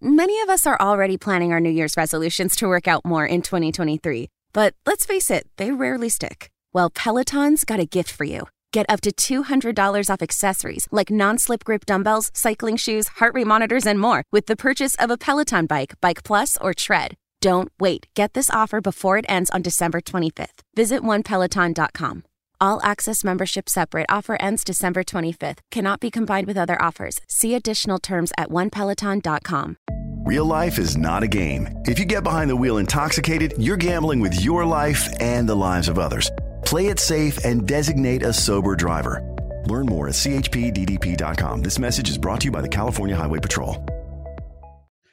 Many of us are already planning our New Year's resolutions to work out more in 2023. But let's face it, they rarely stick. Well, Peloton's got a gift for you. Get up to $200 off accessories like non slip grip dumbbells, cycling shoes, heart rate monitors, and more with the purchase of a Peloton bike, Bike Plus, or Tread. Don't wait. Get this offer before it ends on December 25th. Visit onepeloton.com. All access membership separate offer ends December 25th. Cannot be combined with other offers. See additional terms at onepeloton.com. Real life is not a game. If you get behind the wheel intoxicated, you're gambling with your life and the lives of others. Play it safe and designate a sober driver. Learn more at chpddp.com. This message is brought to you by the California Highway Patrol.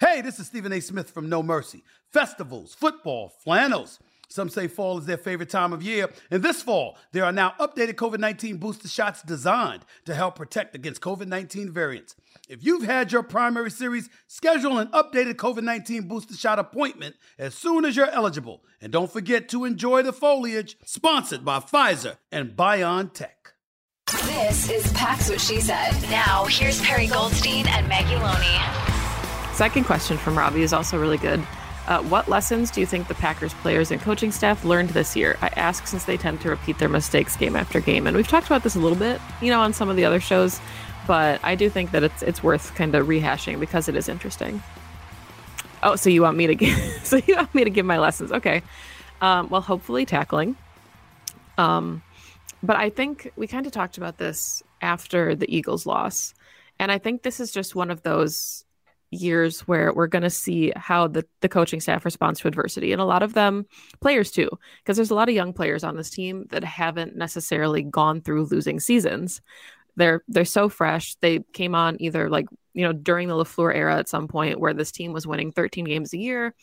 Hey, this is Stephen A. Smith from No Mercy. Festivals, football, flannels. Some say fall is their favorite time of year. And this fall, there are now updated COVID 19 booster shots designed to help protect against COVID 19 variants. If you've had your primary series, schedule an updated COVID 19 booster shot appointment as soon as you're eligible. And don't forget to enjoy the foliage, sponsored by Pfizer and BioNTech. This is Pack's What She Said. Now, here's Perri Goldstein and Maggie Lyon. Second question from Robbie is also really good. Uh, what lessons do you think the Packers players and coaching staff learned this year? I ask since they tend to repeat their mistakes game after game, and we've talked about this a little bit, you know, on some of the other shows, but I do think that it's it's worth kind of rehashing because it is interesting. Oh, so you want me to give? so you want me to give my lessons? Okay. Um, well, hopefully tackling. Um, but I think we kind of talked about this after the Eagles' loss, and I think this is just one of those years where we're going to see how the, the coaching staff responds to adversity and a lot of them players too because there's a lot of young players on this team that haven't necessarily gone through losing seasons. They're they're so fresh. They came on either like you know during the LaFleur era at some point where this team was winning 13 games a year.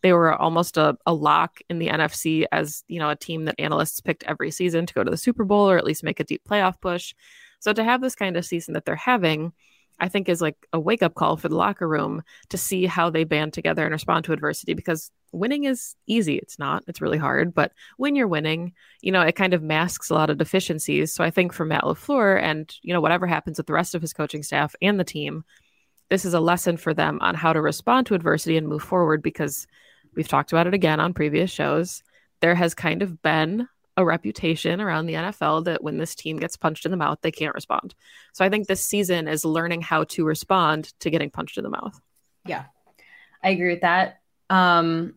They were almost a, a lock in the NFC as you know a team that analysts picked every season to go to the Super Bowl or at least make a deep playoff push. So to have this kind of season that they're having I think is like a wake up call for the locker room to see how they band together and respond to adversity because winning is easy. It's not, it's really hard. But when you're winning, you know, it kind of masks a lot of deficiencies. So I think for Matt LaFleur and, you know, whatever happens with the rest of his coaching staff and the team, this is a lesson for them on how to respond to adversity and move forward because we've talked about it again on previous shows. There has kind of been a reputation around the NFL that when this team gets punched in the mouth, they can't respond. So I think this season is learning how to respond to getting punched in the mouth. Yeah, I agree with that. Um,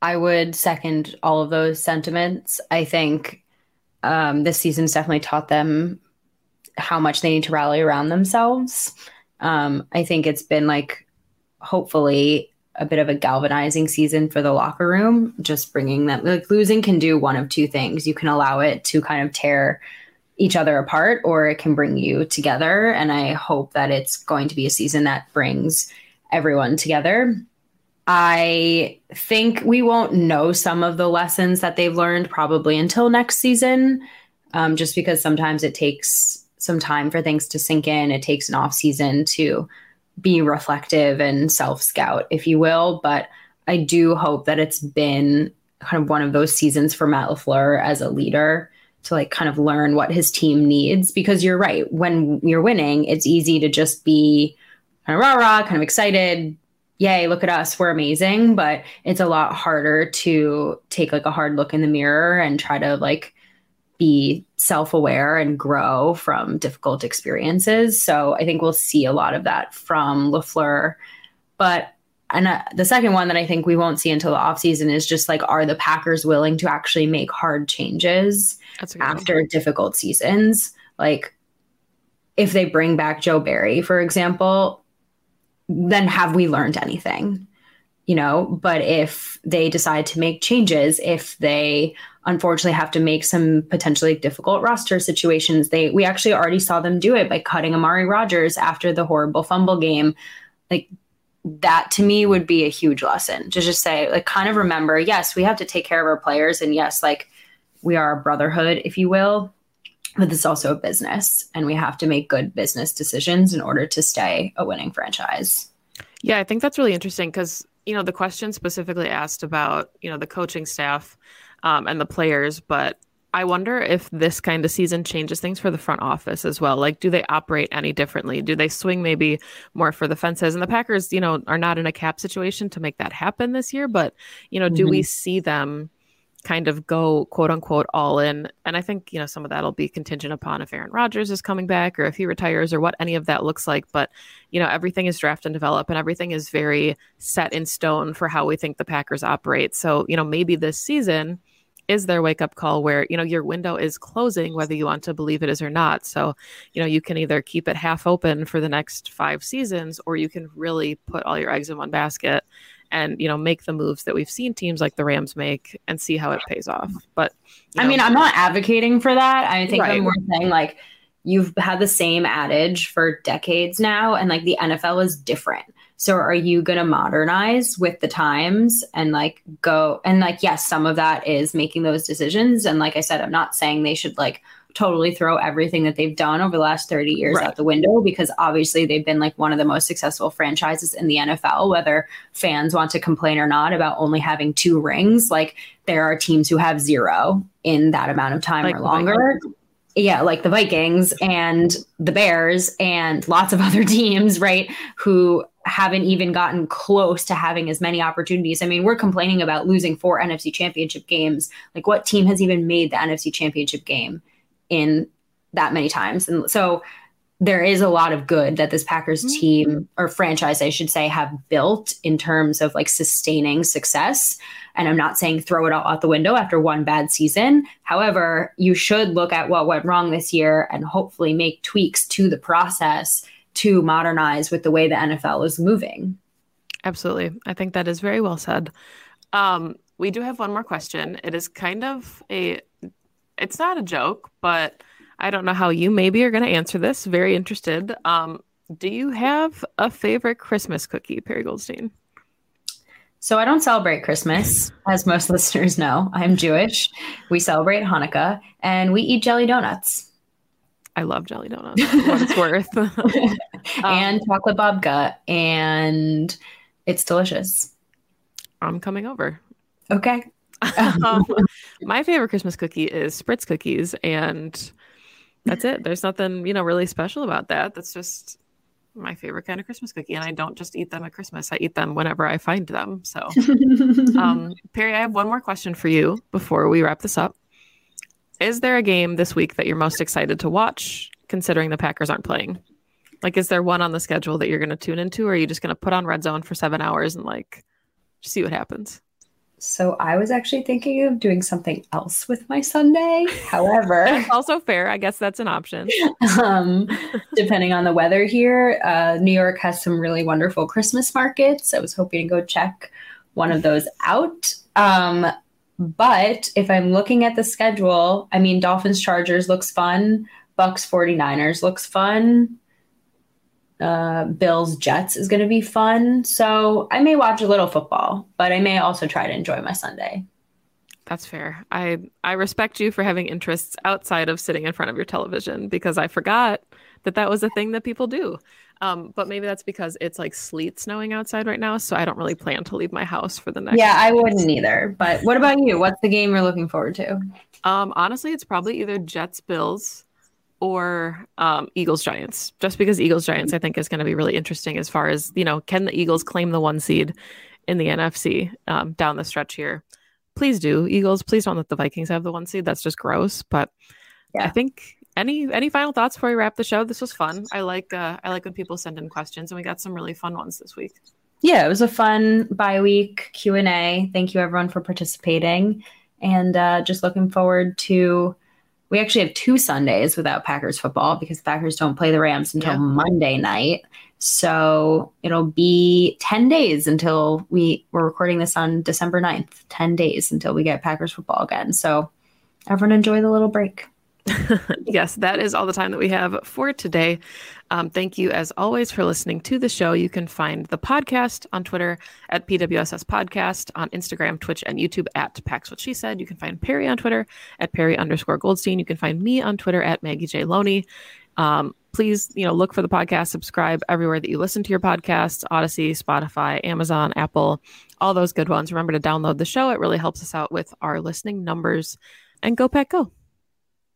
I would second all of those sentiments. I think um, this season's definitely taught them how much they need to rally around themselves. Um, I think it's been like, hopefully, a bit of a galvanizing season for the locker room. Just bringing them like losing can do one of two things. You can allow it to kind of tear each other apart, or it can bring you together. And I hope that it's going to be a season that brings everyone together. I think we won't know some of the lessons that they've learned probably until next season, um, just because sometimes it takes some time for things to sink in. It takes an off season to be reflective and self scout, if you will. But I do hope that it's been kind of one of those seasons for Matt LaFleur as a leader to like kind of learn what his team needs. Because you're right, when you're winning, it's easy to just be kind of rah rah, kind of excited. Yay, look at us, we're amazing. But it's a lot harder to take like a hard look in the mirror and try to like be self aware and grow from difficult experiences. So I think we'll see a lot of that from LaFleur. But and uh, the second one that I think we won't see until the offseason is just like, are the Packers willing to actually make hard changes after one. difficult seasons? Like, if they bring back Joe Barry, for example, then have we learned anything? You know, but if they decide to make changes, if they unfortunately have to make some potentially difficult roster situations. They we actually already saw them do it by cutting Amari Rodgers after the horrible fumble game. Like that to me would be a huge lesson to just say, like, kind of remember, yes, we have to take care of our players. And yes, like, we are a brotherhood, if you will, but it's also a business. And we have to make good business decisions in order to stay a winning franchise. Yeah, I think that's really interesting because, you know, the question specifically asked about, you know, the coaching staff um, and the players, but I wonder if this kind of season changes things for the front office as well. Like, do they operate any differently? Do they swing maybe more for the fences? And the Packers, you know, are not in a cap situation to make that happen this year, but, you know, do mm-hmm. we see them kind of go quote unquote all in? And I think, you know, some of that'll be contingent upon if Aaron Rodgers is coming back or if he retires or what any of that looks like. But, you know, everything is draft and develop and everything is very set in stone for how we think the Packers operate. So, you know, maybe this season, is their wake up call where you know your window is closing whether you want to believe it is or not so you know you can either keep it half open for the next five seasons or you can really put all your eggs in one basket and you know make the moves that we've seen teams like the rams make and see how it pays off. But i know, mean i'm not advocating for that. I think right. i'm more saying like you've had the same adage for decades now and like the nfl is different. So are you going to modernize with the times and like go and like yes, some of that is making those decisions. And like I said I'm not saying they should like totally throw everything that they've done over the last 30 years right. out the window because obviously they've been like one of the most successful franchises in the NFL whether fans want to complain or not about only having two rings like there are teams who have zero in that amount of time like or longer yeah, like the Vikings and the Bears and lots of other teams, right? Who haven't even gotten close to having as many opportunities. I mean, we're complaining about losing four NFC championship games. Like, what team has even made the NFC championship game in that many times? And so there is a lot of good that this Packers mm-hmm. team or franchise, I should say, have built in terms of like sustaining success. And I'm not saying throw it all out the window after one bad season. However, you should look at what went wrong this year and hopefully make tweaks to the process to modernize with the way the NFL is moving. Absolutely. I think that is very well said. Um, we do have one more question. It is kind of a, it's not a joke, but I don't know how you maybe are going to answer this. Very interested. Um, do you have a favorite Christmas cookie, Perri Goldstein? So I don't celebrate Christmas, as most listeners know. I'm Jewish. We celebrate Hanukkah and we eat jelly donuts. I love jelly donuts. what it's worth. um, and chocolate babka, and it's delicious. I'm coming over. Okay. um, my favorite Christmas cookie is Spritz cookies, and that's it. There's nothing you know really special about that. That's just my favorite kind of Christmas cookie, and I don't just eat them at Christmas. I eat them whenever I find them. So, um, Perri, I have one more question for you before we wrap this up. Is there a game this week that you're most excited to watch, considering the Packers aren't playing? Like, is there one on the schedule that you're going to tune into, or are you just going to put on Red Zone for seven hours and like see what happens? So I was actually thinking of doing something else with my Sunday. However, also fair. I guess that's an option. um, depending on the weather here, uh, New York has some really wonderful Christmas markets. I was hoping to go check one of those out. Um, but if I'm looking at the schedule, I mean, Dolphins Chargers looks fun. Bucs 49ers looks fun uh, Bills Jets is going to be fun. So I may watch a little football, but I may also try to enjoy my Sunday. That's fair. I I respect you for having interests outside of sitting in front of your television because I forgot that that was a thing that people do. Um, but maybe that's because it's like sleet snowing outside right now, so I don't really plan to leave my house for the next. Yeah, I wouldn't either. But what about you? What's the game you're looking forward to? Um, honestly, it's probably either Jets Bills or um, Eagles Giants, just because Eagles Giants I think is going to be really interesting as far as you know, can the Eagles claim the one seed in the NFC um, down the stretch here? Please do, Eagles. Please don't let the Vikings have the one seed. That's just gross. But yeah. I think any any final thoughts before we wrap the show? This was fun. I like uh, I like when people send in questions, and we got some really fun ones this week. Yeah, it was a fun bye week Q and A. Thank you everyone for participating, and uh, just looking forward to we actually have two Sundays without Packers football because Packers don't play the Rams until yeah. Monday night. So it'll be 10 days until we we're recording this on December 9th. 10 days until we get Packers football again. So everyone enjoy the little break. yes, that is all the time that we have for today. Um, thank you, as always, for listening to the show. You can find the podcast on Twitter at PWSS Podcast, on Instagram, Twitch, and YouTube at Pack's What She Said. You can find Perri on Twitter at Perri underscore Goldstein. You can find me on Twitter at Maggie J. Lyon. Um, please, you know, look for the podcast, subscribe everywhere that you listen to your podcasts, Audacy, Spotify, Amazon, Apple, all those good ones. Remember to download the show. It really helps us out with our listening numbers. And go pack go.